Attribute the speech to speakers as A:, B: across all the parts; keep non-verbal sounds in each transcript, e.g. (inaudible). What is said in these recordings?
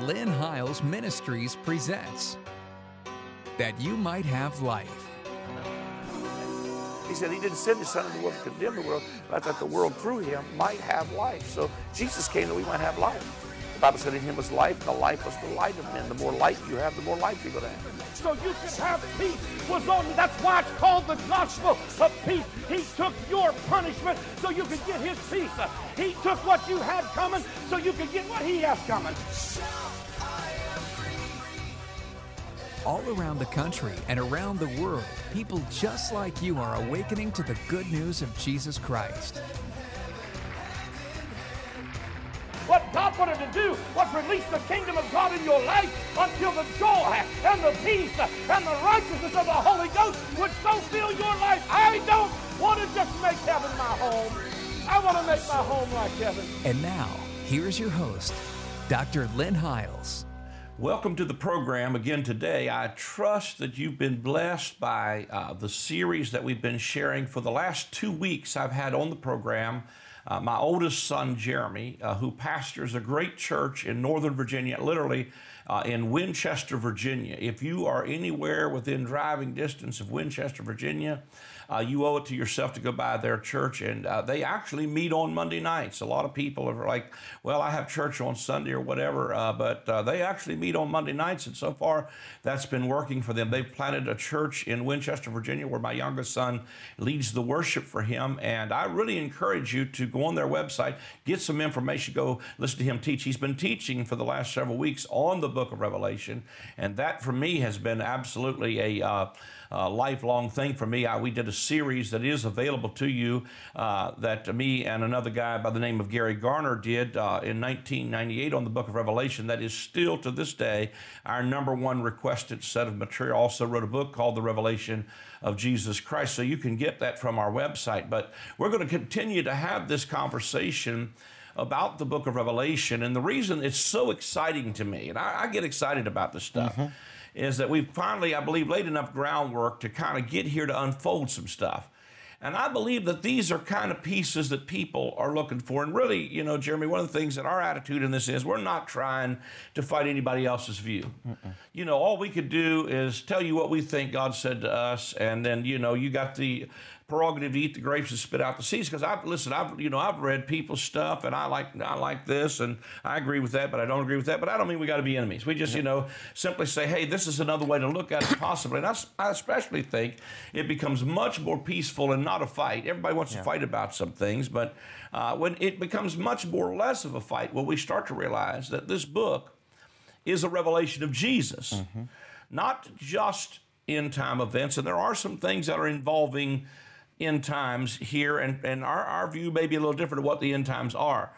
A: Lynn Hiles Ministries presents That You Might Have Life.
B: He said he didn't send his son into the world to condemn the world, but that the world through him might have life. So Jesus came that we might have life. The Bible said in him was life, and the life was the light of men. The more light you have, the more life you're going to have.
C: So you can have peace was on you. That's why it's called the gospel of peace. He took your punishment so you could get his peace. He took what you had coming so you could get what he has coming.
A: All around the country and around the world, people just like you are awakening to the good news of Jesus Christ.
C: What God wanted to do was release the kingdom of God in your life until the joy and the peace and the righteousness of the Holy Ghost would so fill your life. I don't want to just make heaven my home. I want to make my home like heaven.
A: And now, here's your host, Dr. Lynn Hiles.
B: Welcome to the program again today. I trust that you've been blessed by uh, the series that we've been sharing for the last two weeks I've had on the program uh, my oldest son, Jeremy, uh, who pastors a great church in Northern Virginia, literally uh, in Winchester, Virginia. If you are anywhere within driving distance of Winchester, Virginia, uh, you owe it to yourself to go by their church. And uh, they actually meet on Monday nights. A lot of people are like, well, I have church on Sunday or whatever, uh, but uh, they actually meet on Monday nights. And so far, that's been working for them. They've planted a church in Winchester, Virginia, where my youngest son leads the worship for him. And I really encourage you to go on their website, get some information, go listen to him teach. He's been teaching for the last several weeks on the book of Revelation. And that for me has been absolutely a uh, uh, lifelong thing for me. I, we did a series that is available to you uh, that me and another guy by the name of Gary Garner did uh, in 1998 on the book of Revelation. That is still to this day our number one requested set of material. Also wrote a book called The Revelation of Jesus Christ. So you can get that from our website. But we're going to continue to have this conversation about the book of Revelation. And the reason it's so exciting to me, and I, I get excited about this stuff. Mm-hmm is that we've finally, I believe, laid enough groundwork to kind of get here to unfold some stuff. And I believe that these are kind of pieces that people are looking for. And really, you know, Jeremy, one of the things that our attitude in this is we're not trying to fight anybody else's view. Mm-mm. You know, all we could do is tell you what we think God said to us. And then, you know, you got the prerogative to eat the grapes and spit out the seeds. Because I've listen, I've you know I've read people's stuff and I like I like this and I agree with that, but I don't agree with that. But I don't mean we got to be enemies. We just you know simply say, hey, this is another way to look at it possibly. And I, I especially think it becomes much more peaceful and not a fight. Everybody wants yeah. to fight about some things, but uh, when it becomes much more less of a fight, when we start to realize that this book is a revelation of Jesus, mm-hmm. not just end time events, and there are some things that are involving end times here, and, and our, our view may be a little different of what the end times are.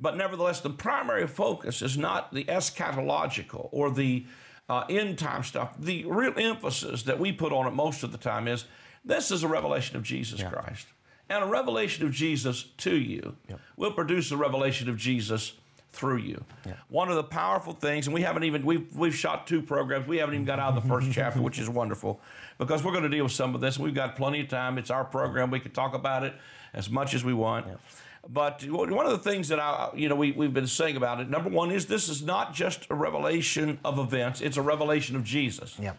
B: But nevertheless, the primary focus is not the eschatological or the uh, end time stuff. The real emphasis that we put on it most of the time is this is a revelation of Jesus yeah. Christ. And a revelation of Jesus to you yep. will produce a revelation of Jesus through you. Yeah. One of the powerful things, and we haven't even we've we've shot two programs. We haven't even got out of the first (laughs) chapter, which is wonderful, because we're going to deal with some of this. We've got plenty of time. It's our program. We can talk about it as much as we want. Yeah. But one of the things that I, you know, we, we've been saying about it, number one is this is not just a revelation of events, it's a revelation of Jesus.
D: Yeah.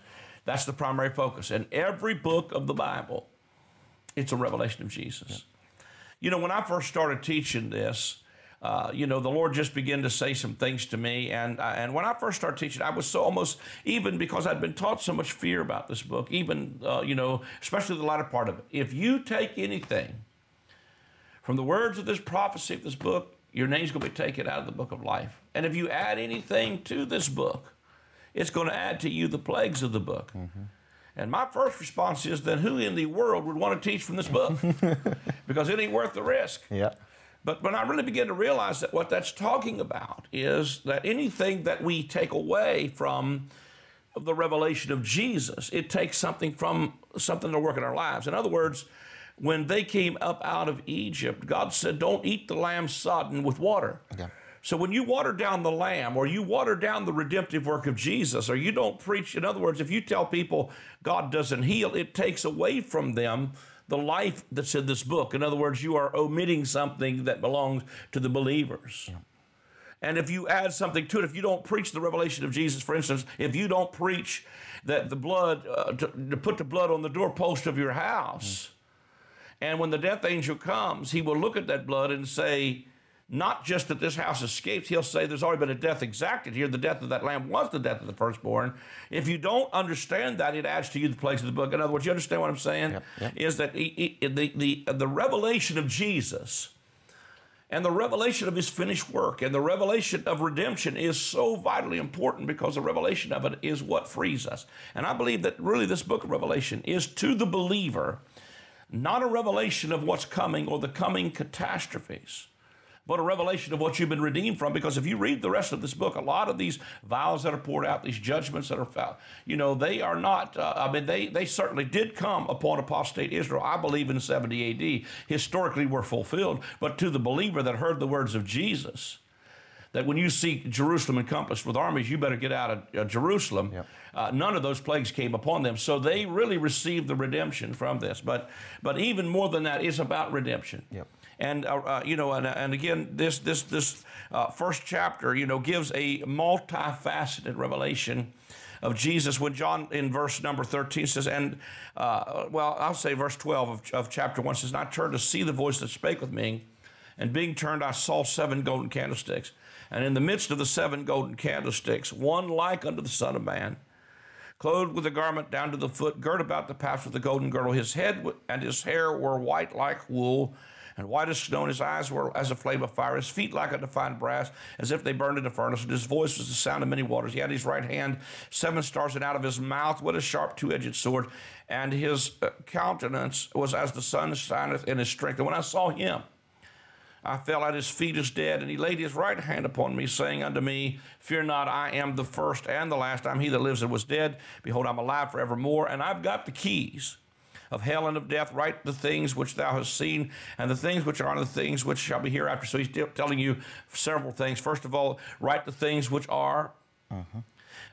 B: That's the primary focus. And every book of the Bible, it's a revelation of Jesus. Yeah. You know, when I first started teaching this, uh, you know, the Lord just began to say some things to me. And, uh, and when I first started teaching, I was so almost, even because I'd been taught so much fear about this book, even, uh, you know, especially the latter part of it. If you take anything from the words of this prophecy of this book, your name's going to be taken out of the book of life. And if you add anything to this book, it's going to add to you the plagues of the book. Mm-hmm. And my first response is then who in the world would want to teach from this book? (laughs) because it ain't worth the risk.
D: Yeah.
B: But when I really begin to realize that what that's talking about is that anything that we take away from the revelation of Jesus, it takes something from something to work in our lives. In other words, when they came up out of Egypt, God said, Don't eat the lamb sodden with water. Okay. So when you water down the lamb or you water down the redemptive work of Jesus or you don't preach, in other words, if you tell people God doesn't heal, it takes away from them the life that's in this book. In other words, you are omitting something that belongs to the believers. Yeah. And if you add something to it, if you don't preach the revelation of Jesus, for instance, if you don't preach that the blood, uh, to, to, put the blood on the doorpost of your house, and when the death angel comes, he will look at that blood and say, not just that this house escapes, he'll say there's already been a death exacted here. The death of that lamb was the death of the firstborn. If you don't understand that, it adds to you the place of the book. In other words, you understand what I'm saying? Yep, yep. Is that he, he, the, the, the revelation of Jesus and the revelation of his finished work and the revelation of redemption is so vitally important because the revelation of it is what frees us. And I believe that really this book of Revelation is to the believer not a revelation of what's coming or the coming catastrophes but a revelation of what you've been redeemed from. Because if you read the rest of this book, a lot of these vows that are poured out, these judgments that are found, you know, they are not, uh, I mean, they, they certainly did come upon apostate Israel, I believe in 70 AD, historically were fulfilled. But to the believer that heard the words of Jesus, that when you see Jerusalem encompassed with armies, you better get out of uh, Jerusalem. Yep. Uh, none of those plagues came upon them, so they really received the redemption from this. But but even more than that, it's about redemption. Yep. And uh, uh, you know, and, and again, this this this uh, first chapter, you know, gives a multifaceted revelation of Jesus. When John in verse number thirteen says, and uh, well, I'll say verse twelve of, of chapter one says, "And I turned to see the voice that spake with me, and being turned, I saw seven golden candlesticks, and in the midst of the seven golden candlesticks, one like unto the Son of Man." clothed with a garment down to the foot, girt about the paps with a golden girdle. His head and his hair were white like wool, and white as snow, and his eyes were as a flame of fire, his feet like a defined brass, as if they burned in a furnace, and his voice was the sound of many waters. He had his right hand seven stars, and out of his mouth with a sharp two edged sword, and his uh, countenance was as the sun shineth in his strength. And when I saw him, I fell at his feet as dead, and he laid his right hand upon me, saying unto me, Fear not, I am the first and the last. I'm he that lives and was dead. Behold, I'm alive forevermore, and I've got the keys of hell and of death. Write the things which thou hast seen, and the things which are and the things which shall be hereafter. So he's telling you several things. First of all, write the things which are, uh-huh.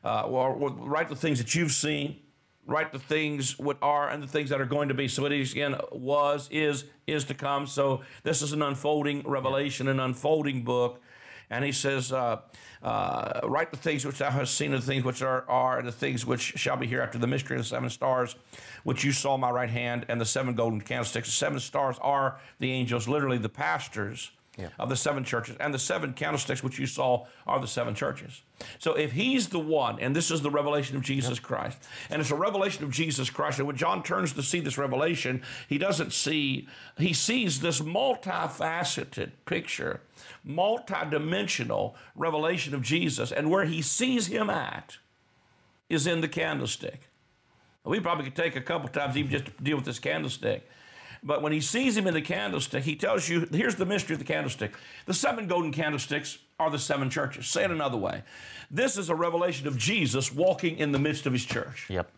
B: uh, well, write the things that you've seen. Write the things what are and the things that are going to be. So it is again was, is, is to come. So this is an unfolding revelation, an unfolding book. And he says, uh, uh, write the things which thou hast seen, and the things which are, are, and the things which shall be hereafter, the mystery of the seven stars, which you saw in my right hand, and the seven golden candlesticks. The seven stars are the angels, literally the pastors yeah. of the seven churches. And the seven candlesticks which you saw are the seven churches. So if he's the one, and this is the revelation of Jesus yep. Christ, and it's a revelation of Jesus Christ, and when John turns to see this revelation, he doesn't see, he sees this multifaceted picture multi-dimensional revelation of Jesus, and where he sees him at is in the candlestick. We probably could take a couple times even just to deal with this candlestick. But when he sees him in the candlestick, he tells you here's the mystery of the candlestick. The seven golden candlesticks are the seven churches. Say it another way. This is a revelation of Jesus walking in the midst of his church.
D: Yep.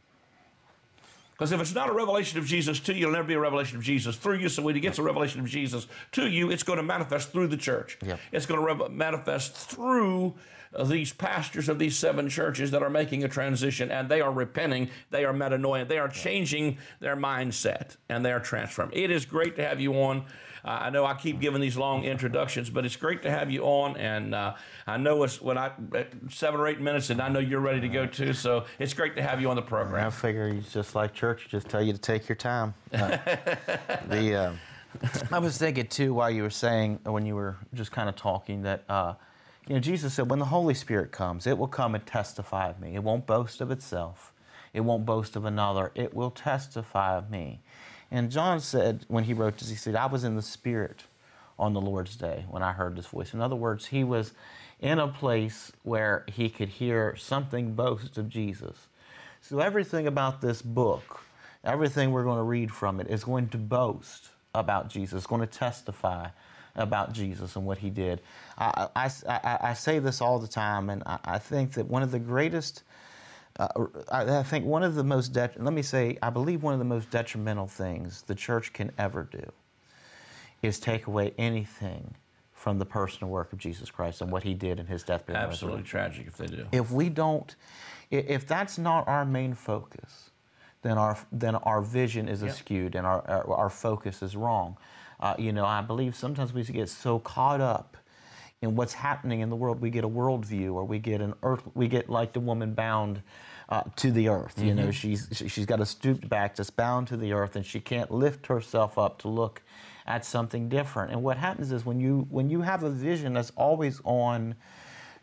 B: Because if it's not a revelation of Jesus to you, it'll never be a revelation of Jesus through you. So when he gets a revelation of Jesus to you, it's going to manifest through the church. Yep. It's going to re- manifest through uh, these pastors of these seven churches that are making a transition and they are repenting, they are metanoia, they are changing their mindset and they are transformed. It is great to have you on. Uh, I know I keep giving these long introductions, but it's great to have you on. And uh, I know it's when I seven or eight minutes, and I know you're ready to go too. So it's great to have you on the program.
D: I figure it's just like church, just tell you to take your time. (laughs) Uh, the uh, I was thinking too while you were saying when you were just kind of talking that. Uh, you know, Jesus said, when the Holy Spirit comes, it will come and testify of me. It won't boast of itself. It won't boast of another. It will testify of me. And John said, when he wrote this, he said, I was in the Spirit on the Lord's day when I heard this voice. In other words, he was in a place where he could hear something boast of Jesus. So everything about this book, everything we're going to read from it, is going to boast about Jesus, going to testify about Jesus and what he did. I, I, I, I say this all the time, and I, I think that one of the greatest uh, I, think one of the most, det- let me say, I believe one of the most detrimental things the church can ever do is take away anything from the personal work of Jesus Christ and what he did in his death, burial,
B: Absolutely tragic if they do.
D: If we don't, if that's not our main focus, then our, then our vision is askewed and our, our, our, focus is wrong. Uh, you know, I believe sometimes we get so caught up in what's happening in the world, we get a worldview, or we get an earth, we get like the woman bound uh, to the earth. You know, she's she- she's got a stooped back, just bound to the earth, and she can't lift herself up to look at something different. And what happens is when you when you have a vision that's always on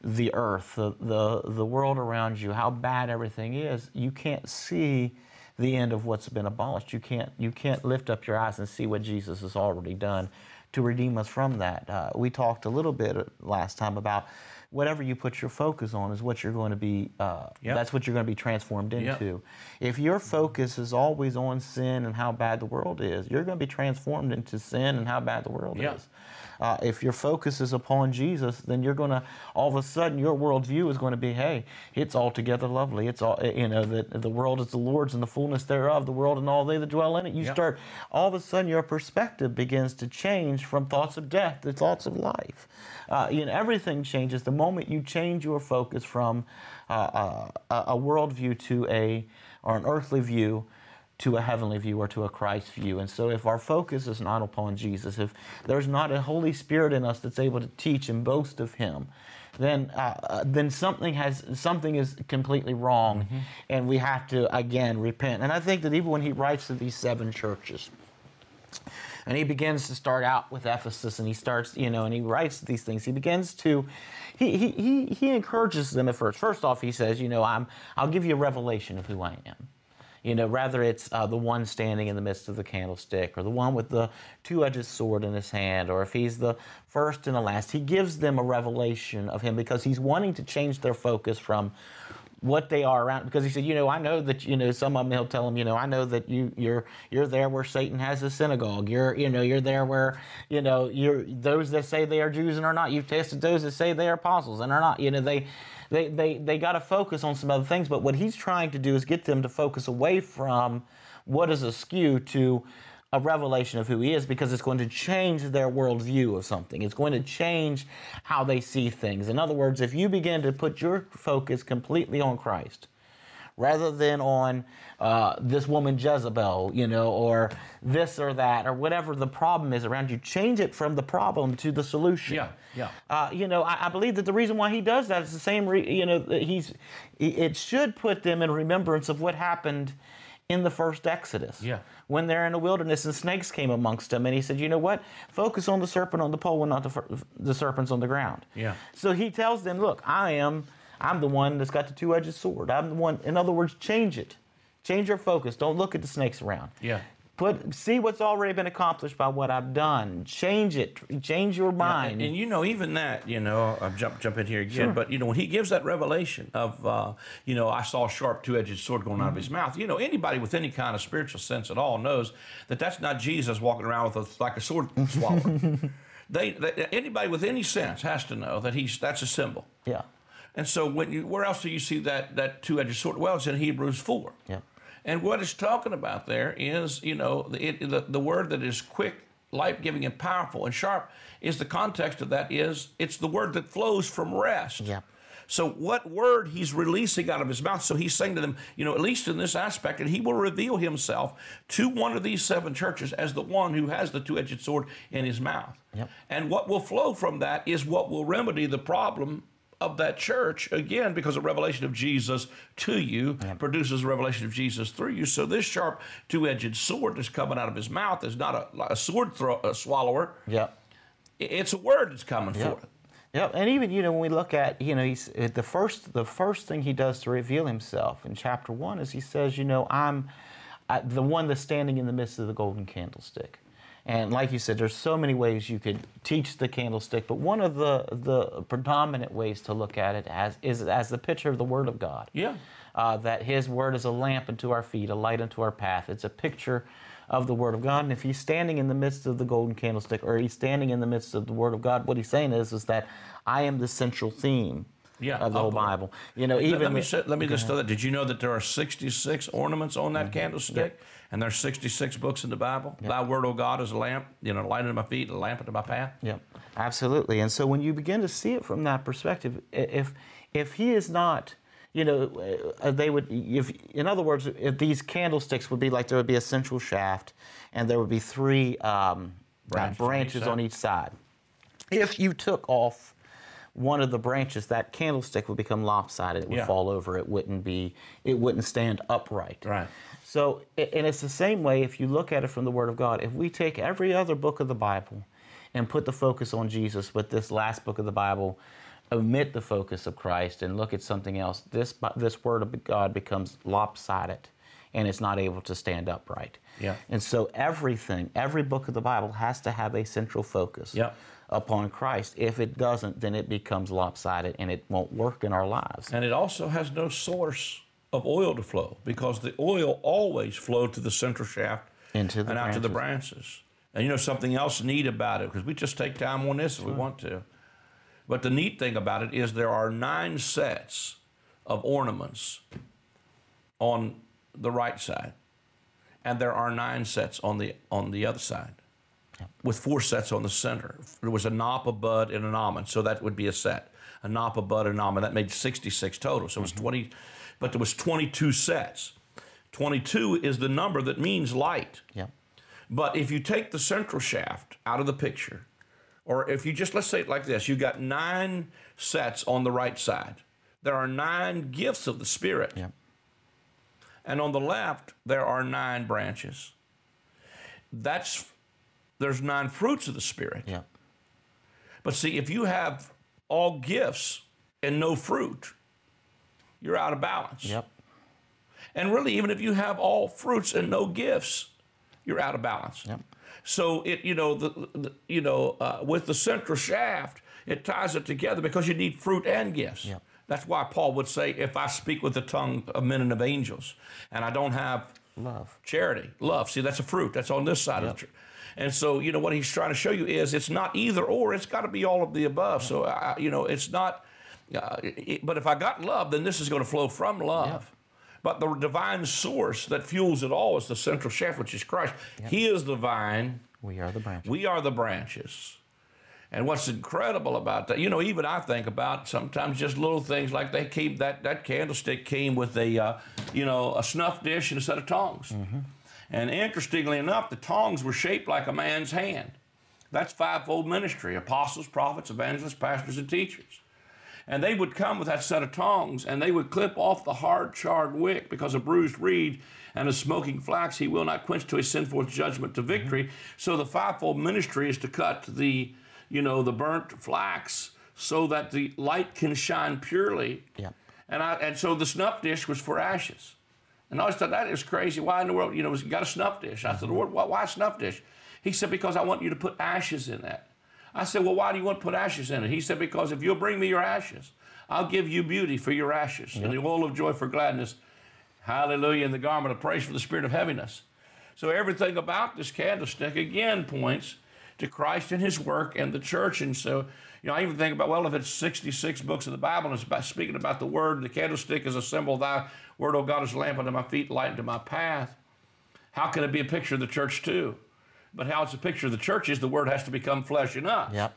D: the earth, the, the, the world around you, how bad everything is, you can't see the end of what's been abolished. You can't, you can't lift up your eyes and see what Jesus has already done to redeem us from that. Uh, we talked a little bit last time about whatever you put your focus on is what you're going to be, uh,
B: Yep.
D: that's what you're going to be transformed
B: Yep.
D: into. If your focus is always on sin and how bad the world is, you're going to be transformed into sin and how bad the world
B: Yeah.
D: is. Uh, if your focus is upon Jesus, then you're going to all of a sudden your worldview is going to be, hey, it's altogether lovely. It's all you know that the world is the Lord's and the fullness thereof, the world and all they that dwell in it. You
B: Yeah.
D: start all of a sudden your perspective begins to change from thoughts of death to thoughts of life. Uh, you know everything changes the moment you change your focus from uh, uh, a a worldview to a or an earthly view to a heavenly view or to a Christ view. And so, if our focus is not upon Jesus, if there's not a Holy Spirit in us that's able to teach and boast of Him, then uh, uh, then something has something is completely wrong, and we have to again repent. And I think that even when he writes to these seven churches, and he begins to start out with Ephesus, and he starts, you know, and he writes these things. He begins to, he he he, he encourages them at first. First off, he says, you know, I'm I'll give you a revelation of who I am. You know, rather it's uh, the one standing in the midst of the candlestick, or the one with the two-edged sword in his hand, or if he's the first and the last. He gives them a revelation of him because he's wanting to change their focus from what they are around because he said you know i know that you know some of them he'll tell them you know i know that you you're you're there where satan has a synagogue. You're you know you're there where you know you're those that say they are jews and are not. You've tested those that say they are apostles and are not. You know they they they, they got to focus on some other things but what he's trying to do is get them to focus away from what is askew to a revelation of who he is because it's going to change their worldview of something. It's going to change how they see things. In other words, if you begin to put your focus completely on Christ, rather than on uh, this woman Jezebel, you know, or this or that, or whatever the problem is around you, change it from the problem to the solution.
B: Yeah, yeah.
D: Uh, you know, I, I believe that the reason why he does that is the same. Re- you know, he's it should put them in remembrance of what happened in the first Exodus.
B: Yeah.
D: When they're in the wilderness and snakes came amongst them, and he said, you know what? Focus on the serpent on the pole and not the, the serpents on the ground.
B: Yeah.
D: So he tells them, look, I am, I'm the one that's got the two-edged sword. I'm the one. In other words, change it. Change your focus. Don't look at the snakes around.
B: Yeah.
D: Put see what's already been accomplished by what I've done. Change it. Change your mind.
B: And, and you know, even that, you know, I'll jump jump in here again, but you know, when he gives that revelation of, uh, you know, I saw a sharp two-edged sword going out of his mouth. You know, anybody with any kind of spiritual sense at all knows that that's not Jesus walking around with a, like a sword (laughs) swallower. they, they, anybody with any sense has to know that he's that's a symbol.
D: yeah.
B: And so, when you, where else do you see that that two-edged sword? Well, it's in Hebrews four.
D: Yeah.
B: And what it's talking about there is, you know, the, it, the, the word that is quick, life giving, and powerful and sharp is the context of that is it's the word that flows from rest.
D: Yeah.
B: So, what word he's releasing out of his mouth? So, he's saying to them, you know, at least in this aspect, and he will reveal himself to one of these seven churches as the one who has the two edged sword in his mouth.
D: Yep.
B: And what will flow from that is what will remedy the problem of that church again because a revelation of Jesus to you produces a revelation of Jesus through you. So this sharp two-edged sword that's coming out of his mouth is not a, a sword throw, a swallower.
D: Yeah.
B: It's a word that's coming
D: Yeah.
B: forth.
D: Yeah, and even you know when we look at you know he's uh, the first the first thing he does to reveal himself in chapter one is he says you know I'm uh, the one that's standing in the midst of the golden candlestick, and like you said, there's so many ways you could teach the candlestick, but one of the the predominant ways to look at it as is as the picture of the Word of God.
B: Yeah.
D: uh, that His Word is a lamp unto our feet, a light unto our path. It's a picture of the Word of God. And if He's standing in the midst of the golden candlestick, or He's standing in the midst of the Word of God, what He's saying is, is that I am the central theme
B: Yeah,
D: of the whole Bible. You know, even
B: let me say, let me just throw that. Did you know that there are 66 ornaments on
D: Mm-hmm.
B: that candlestick, and there's 66 books in the Bible? Thy word, O God, is a lamp, you know, light unto my feet, a lamp unto my path.
D: Yep, absolutely. And so when you begin to see it from that perspective, if if he is not, you know, uh, they would. If in other words, if these candlesticks would be like there would be a central shaft, and there would be three um, uh,
B: Branches on each
D: branches on each side. If you took off one of the branches, that candlestick would become lopsided. It would
B: Yeah.
D: fall over. It wouldn't be. It wouldn't stand upright.
B: Right.
D: So, and it's the same way if you look at it from the Word of God. If we take every other book of the Bible and put the focus on Jesus, but this last book of the Bible omit the focus of Christ and look at something else, this this Word of God becomes lopsided, and it's not able to stand upright.
B: Yeah.
D: And so everything, every book of the Bible has to have a central focus
B: Yep.
D: Upon Christ. If it doesn't, then it becomes lopsided and it won't work in our lives.
B: And it also has no source of oil to flow because the oil always flowed to the central shaft
D: Into the
B: and out to the
D: branches.
B: branches. And you know something else neat about it because we just take time on this if we want to. But the neat thing about it is there are nine sets of ornaments on the right side, and there are nine sets on the on the other side, with four sets on the center. There was a napa bud and an almond, so that would be a set. A napa bud and an almond that made sixty six total. So it was mm-hmm. twenty, but there was twenty two sets. Twenty two is the number that means light.
D: Yeah.
B: But if you take the central shaft out of the picture, or if you just let's say it like this, you got nine sets on the right side. There are nine gifts of the Spirit.
D: Yeah.
B: And on the left, there are nine branches. That's there's nine fruits of the Spirit.
D: Yeah.
B: But see, if you have all gifts and no fruit, you're out of balance.
D: Yep.
B: And really, even if you have all fruits and no gifts, you're out of balance.
D: Yep.
B: So it, you know, the, the you know, uh, with the central shaft, it ties it together because you need fruit and gifts.
D: Yep.
B: That's why Paul would say, "If I speak with the tongue of men and of angels, and I don't have
D: Love.
B: charity, love. See, that's a fruit. That's on this side of the tree. And so, you know, what he's trying to show you is it's not either or. It's got to be all of the above. So, I, you know, it's not. Uh, it, but if I got love, then this is going to flow from love. But the divine source that fuels it all is the central shaft, which is Christ. He is the vine.
D: We are the branches.
B: We are the branches. And what's incredible about that, you know, even I think about sometimes just little things like they came that that candlestick came with a, uh, you know, a snuff dish and a set of tongs. And interestingly enough, the tongs were shaped like a man's hand. That's fivefold ministry: apostles, prophets, evangelists, pastors, and teachers. And they would come with that set of tongs, and they would clip off the hard charred wick, because a bruised reed and a smoking flax he will not quench till he send forth judgment to victory. So the fivefold ministry is to cut the, you know, the burnt flax so that the light can shine purely.
D: Yeah.
B: And I and so the snuff dish was for ashes. And I always thought that is crazy. Why in the world, you know, you got a snuff dish? I said, mm-hmm. Lord, why, why a snuff dish? He said, because I want you to put ashes in that. I said, well, why do you want to put ashes in it? He said, because if you'll bring me your ashes, I'll give you beauty for your ashes and the oil of joy for gladness. Hallelujah. And the garment of praise for the spirit of heaviness. So everything about this candlestick again points to Christ and his work and the church. And so, you know, I even think about, well, if it's 66 books of the Bible and it's about speaking about the word, the candlestick is a symbol, thy word, O God, is a lamp unto my feet, light unto my path. How can it be a picture of the church too? But how it's a picture of the church is the word has to become flesh in us.
D: Yep.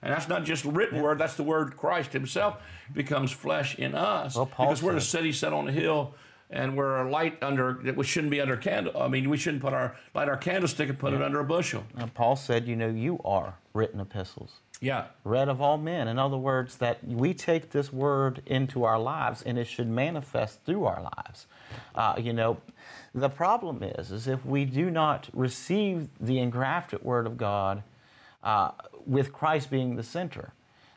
B: And that's not just written word, that's the word Christ himself becomes flesh in us.
D: Well, Paul
B: because we're a city set on a hill and we're a light under, we shouldn't be under candle. I mean, we shouldn't put our, light our candlestick and put it under a bushel.
D: Now, Paul said, you know, you are written epistles,
B: Yeah.
D: read of all men. In other words, that we take this word into our lives and it should manifest through our lives. Uh, you know, the problem is, is if we do not receive the engrafted word of God uh, with Christ being the center,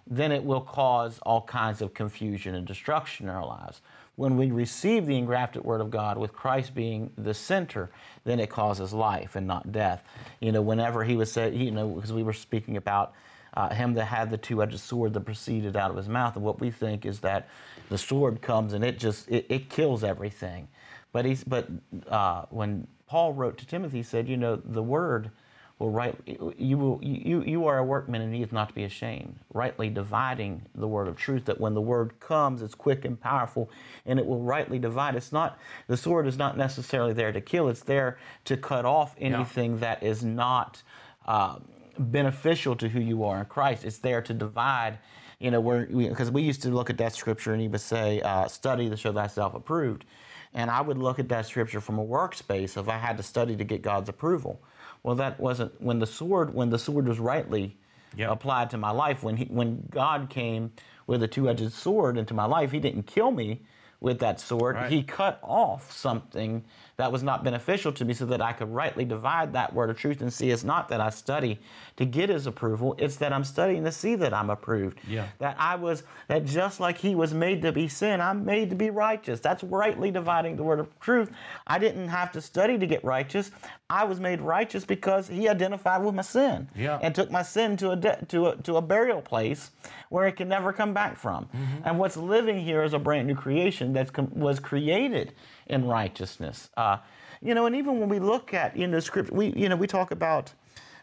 D: then it will cause all kinds of confusion and destruction in our lives. When we receive the engrafted Word of God with Christ being the center, then it causes life and not death. You know, whenever he was said, you know, because we were speaking about uh, him that had the two-edged sword that proceeded out of his mouth, and what we think is that the sword comes and it just it, it kills everything. But he's but uh, when Paul wrote to Timothy, he said, you know, the word will right you will you you are a workman and needs not to be ashamed rightly dividing the word of truth that when the word comes it's quick and powerful and it will rightly divide. It's not the sword is not necessarily there to kill. It's there to cut off anything that is not uh, beneficial to who you are in christ it's there to divide you know where because we, used to look at that scripture and he would say uh, study to show thyself approved and i would look at that scripture from a workspace if i had to study to get god's approval well, that wasn't when the sword when the sword was rightly
B: Yeah.
D: applied to my life. When he, when God came with a two-edged sword into my life, He didn't kill me with that sword.
B: Right.
D: He cut off something that was not beneficial to me so that I could rightly divide that word of truth and see it's not that I study to get his approval, it's that I'm studying to see that I'm approved.
B: Yeah.
D: That I was that just like he was made to be sin, I'm made to be righteous. That's rightly dividing the word of truth. I didn't have to study to get righteous. I was made righteous because he identified with my sin
B: Yeah.
D: and took my sin to a de- to a to a burial place where it can never come back from.
B: Mm-hmm.
D: And what's living here is a brand new creation that was created in righteousness. Uh, you know, and even when we look at in the script, we you know we talk about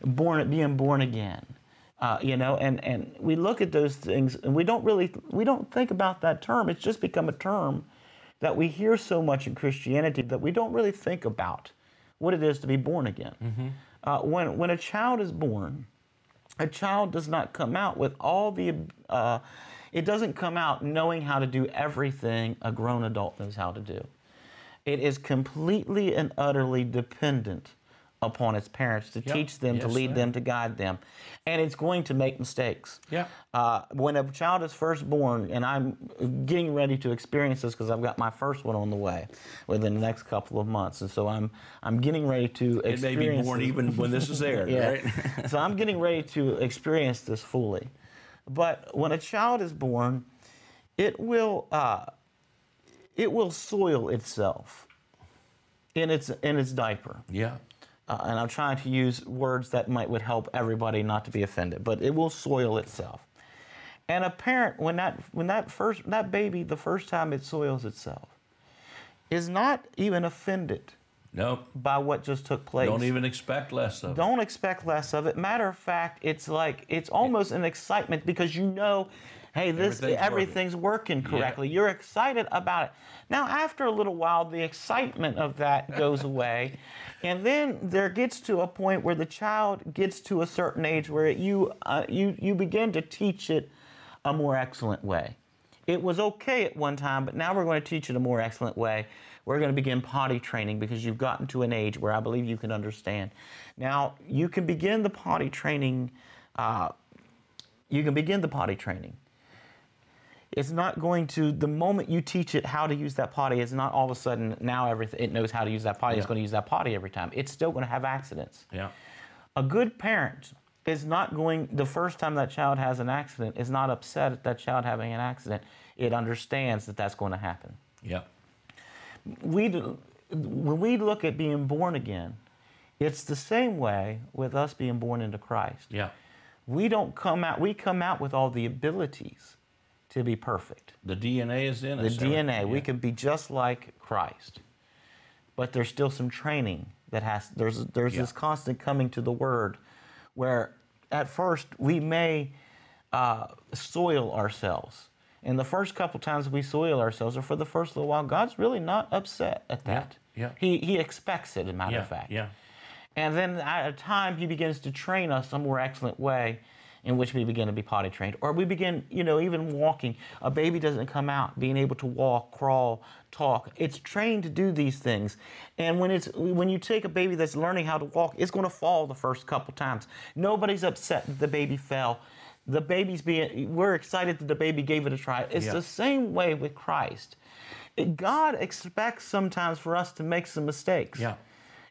D: born being born again. Uh, you know, and, and we look at those things and we don't really we don't think about that term. It's just become a term that we hear so much in Christianity that we don't really think about what it is to be born again. Uh, when when a child is born, a child does not come out with all the uh, it doesn't come out knowing how to do everything a grown adult knows how to do it is completely and utterly dependent upon its parents to
B: Yep.
D: teach them to lead
B: sir.
D: them to guide them and it's going to make mistakes
B: Yeah.
D: uh, when a child is first born and i'm getting ready to experience this because i've got my first one on the way within the next couple of months and so i'm i'm getting ready to experience.
B: It may be born
D: this.
B: even when this is aired, (laughs)
D: Yeah.
B: right?
D: so I'm getting ready to experience this fully. But when a child is born, it will uh, it will soil itself in its in its diaper.
B: yeah.
D: Uh, and I'm trying to use words that might would help everybody not to be offended, but it will soil itself. And a parent, when that when that first that baby, the first time it soils itself, is not even offended
B: Nope.
D: by what just took place.
B: Don't even expect less of it.
D: Don't expect less of it. Matter of fact, it's like it's almost an excitement because you know, hey, this
B: Everything's
D: everything's, working, correctly. You're excited about it. Now, after a little while, the excitement of that goes (laughs) away, and then there gets to a point where the child gets to a certain age where you uh, you you begin to teach it a more excellent way. It was okay at one time, but now we're going to teach it a more excellent way. We're going to begin potty training because you've gotten to an age where I believe you can understand. Now, you can begin the potty training. Uh, you can begin the potty training. It's not going to, the moment you teach it how to use that potty, it's not all of a sudden now everything, it knows how to use that potty. It's going to use that potty every time. It's still going to have accidents.
B: Yeah.
D: A good parent is not going, the first time that child has an accident, is not upset at that child having an accident. It understands that that's going to happen.
B: Yeah.
D: We, do- when we look at being born again, it's the same way with us being born into Christ.
B: Yeah.
D: We don't come out, we come out with all the abilities to be perfect.
B: The DNA is in
D: The
B: us.
D: The DNA, we
B: Yeah.
D: can be just like Christ. But there's still some training that has there's there's
B: Yeah.
D: this constant coming to the word where at first we may uh, soil ourselves. And the first couple times we soil ourselves or for the first little while, God's really not upset at that.
B: yeah.
D: He he expects it, as a matter
B: Yeah.
D: of fact.
B: Yeah.
D: And then at a time, he begins to train us a more excellent way in which we begin to be potty trained. Or we begin, you know, even walking. A baby doesn't come out being able to walk, crawl, talk. It's trained to do these things. And when it's when you take a baby that's learning how to walk, it's going to fall the first couple times. Nobody's upset that the baby fell. The baby's being we're excited that the baby gave it a try. It's
B: Yeah.
D: the same way with Christ. God expects sometimes for us to make some mistakes.
B: Yeah.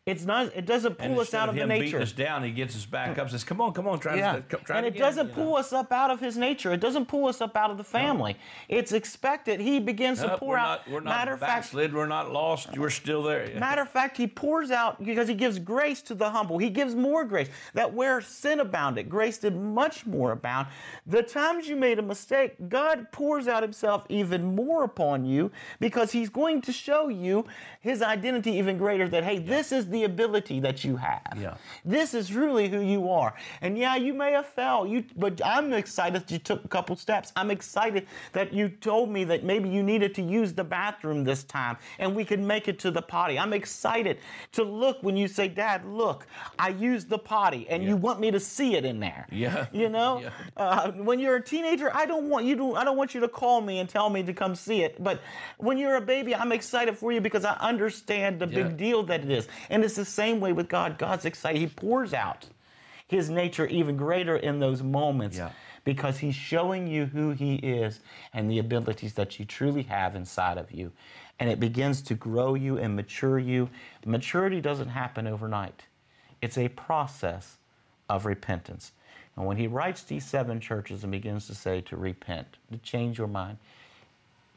D: It's not. It doesn't pull us out
B: of
D: of the nature.
B: beating us down, he gets us back up. Says, "Come on, come on, try
D: Yeah,
B: to try
D: and
B: it
D: it
B: again,"
D: doesn't pull
B: know.
D: us up out of his nature. It doesn't pull us up out of the family. It's expected. He begins to pour
B: we're
D: out.
B: Not, we're not
D: matter of fact.
B: We're not lost. We're still there.
D: Matter of fact, he pours out because he gives grace to the humble. He gives more grace. That where sin abounded, grace did much more abound. The times you made a mistake, God pours out himself even more upon you because he's going to show you his identity even greater that, hey, this is the ability that you have.
B: Yeah.
D: This is really who you are. And yeah, you may have fell, you, but I'm excited that you took a couple steps. I'm excited that you told me that maybe you needed to use the bathroom this time and we could make it to the potty. I'm excited to look when you say, Dad, look, I used the potty and you want me to see it in there.
B: Yeah.
D: You know,
B: Yeah.
D: uh, when you're a teenager, I don't want you to. I don't want you to call me and tell me to come see it. But when you're a baby, I'm excited for you because I understand the
B: Yeah.
D: big deal that it is. And it's the same way with God. God's excited. He pours out. his nature even greater in those moments
B: Yeah.
D: because he's showing you who he is and the abilities that you truly have inside of you. And it begins to grow you and mature you. Maturity doesn't happen overnight, it's a process of repentance. And when he writes these seven churches and begins to say to repent, to change your mind,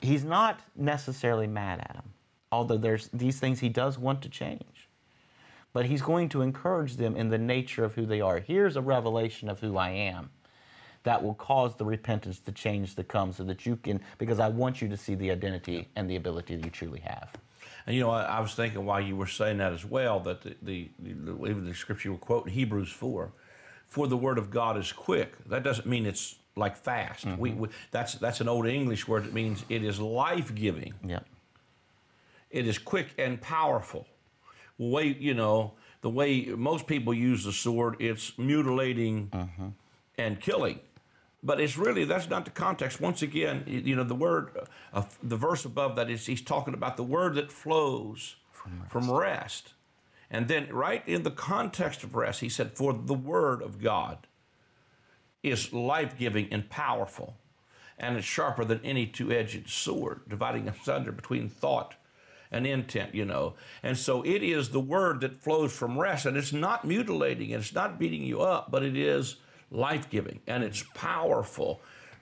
D: he's not necessarily mad at them, although there's these things he does want to change. But he's going to encourage them in the nature of who they are. Here's a revelation of who I am that will cause the repentance, the change to come, so that you can, because I want you to see the identity and the ability that you truly have.
B: And you know, I, I was thinking while you were saying that as well that the, the, the even the scripture you were quoting Hebrews four, for the word of God is quick. That doesn't mean it's like fast. We, mm-hmm. we that's that's an old English word. It means it is life giving.
D: Yeah.
B: It is quick and powerful. Way you know the way most people use the sword, it's mutilating and killing. But it's really that's not the context. Once again, you know the word, uh, the verse above that is he's talking about the word that flows from rest. and then right in the context of rest, he said, "For the word of God is life giving and powerful, and it's sharper than any two edged sword, dividing asunder between thought and intent, you know. And so it is the word that flows from rest, and it's not mutilating, and it's not beating you up, but it is life giving and it's powerful.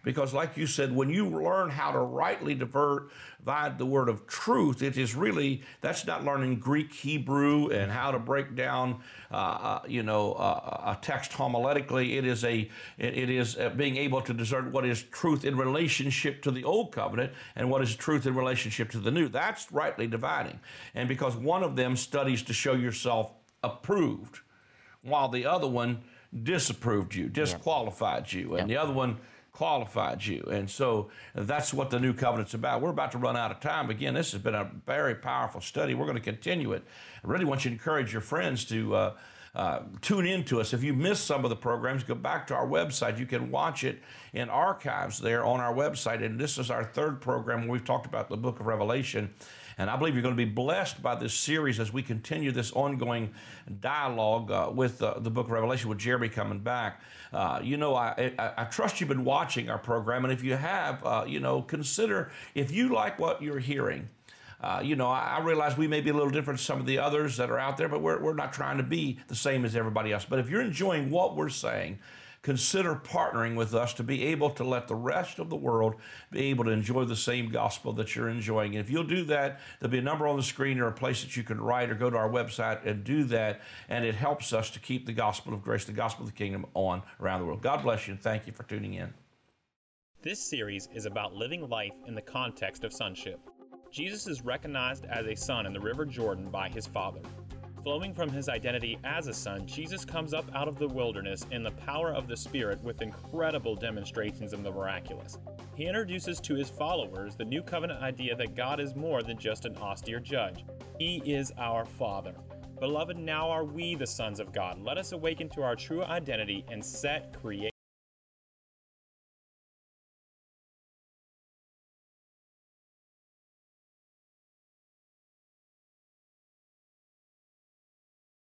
B: Because, like you said, when you learn how to rightly divide the word of truth, it is really that's not learning Greek, Hebrew, and how to break down, uh, uh, you know, uh, a text homiletically. It is a it, is uh, being able to discern what is truth in relationship to the old covenant and what is truth in relationship to the new. That's rightly dividing, and because one of them studies to show yourself approved, while the other one disapproved you, disqualified you, and the other one qualified you. And so that's what the new covenant's about. We're about to run out of time. Again, this has been a very powerful study. We're going to continue it. I really want you to encourage your friends to. Uh, uh, tune in to us. If you missed some of the programs, go back to our website. You can watch it in archives there on our website. And this is our third program where we've talked about the book of Revelation. And I believe you're going to be blessed by this series as we continue this ongoing dialogue uh, with uh, the book of Revelation with Jeremy coming back. Uh, you know, I, I, I, trust you've been watching our program. And if you have, uh, you know, consider if you like what you're hearing. Uh, you know, I, I, realize we may be a little different to some of the others that are out there, but we're, we're not trying to be the same as everybody else. But if you're enjoying what we're saying, consider partnering with us to be able to let the rest of the world be able to enjoy the same gospel that you're enjoying. And if you'll do that, there'll be a number on the screen or a place that you can write or go to our website and do that. And it helps us to keep the gospel of grace, the gospel of the kingdom on around the world. God bless you and thank you for tuning in.
E: This series is about living life in the context of sonship. Jesus is recognized as a son in the River Jordan by his Father. Flowing from his identity as a son, Jesus comes up out of the wilderness in the power of the Spirit with incredible demonstrations of the miraculous. He introduces to his followers the new covenant idea that God is more than just an austere judge. He is our Father. Beloved, now are we the sons of God. Let us awaken to our true identity and set create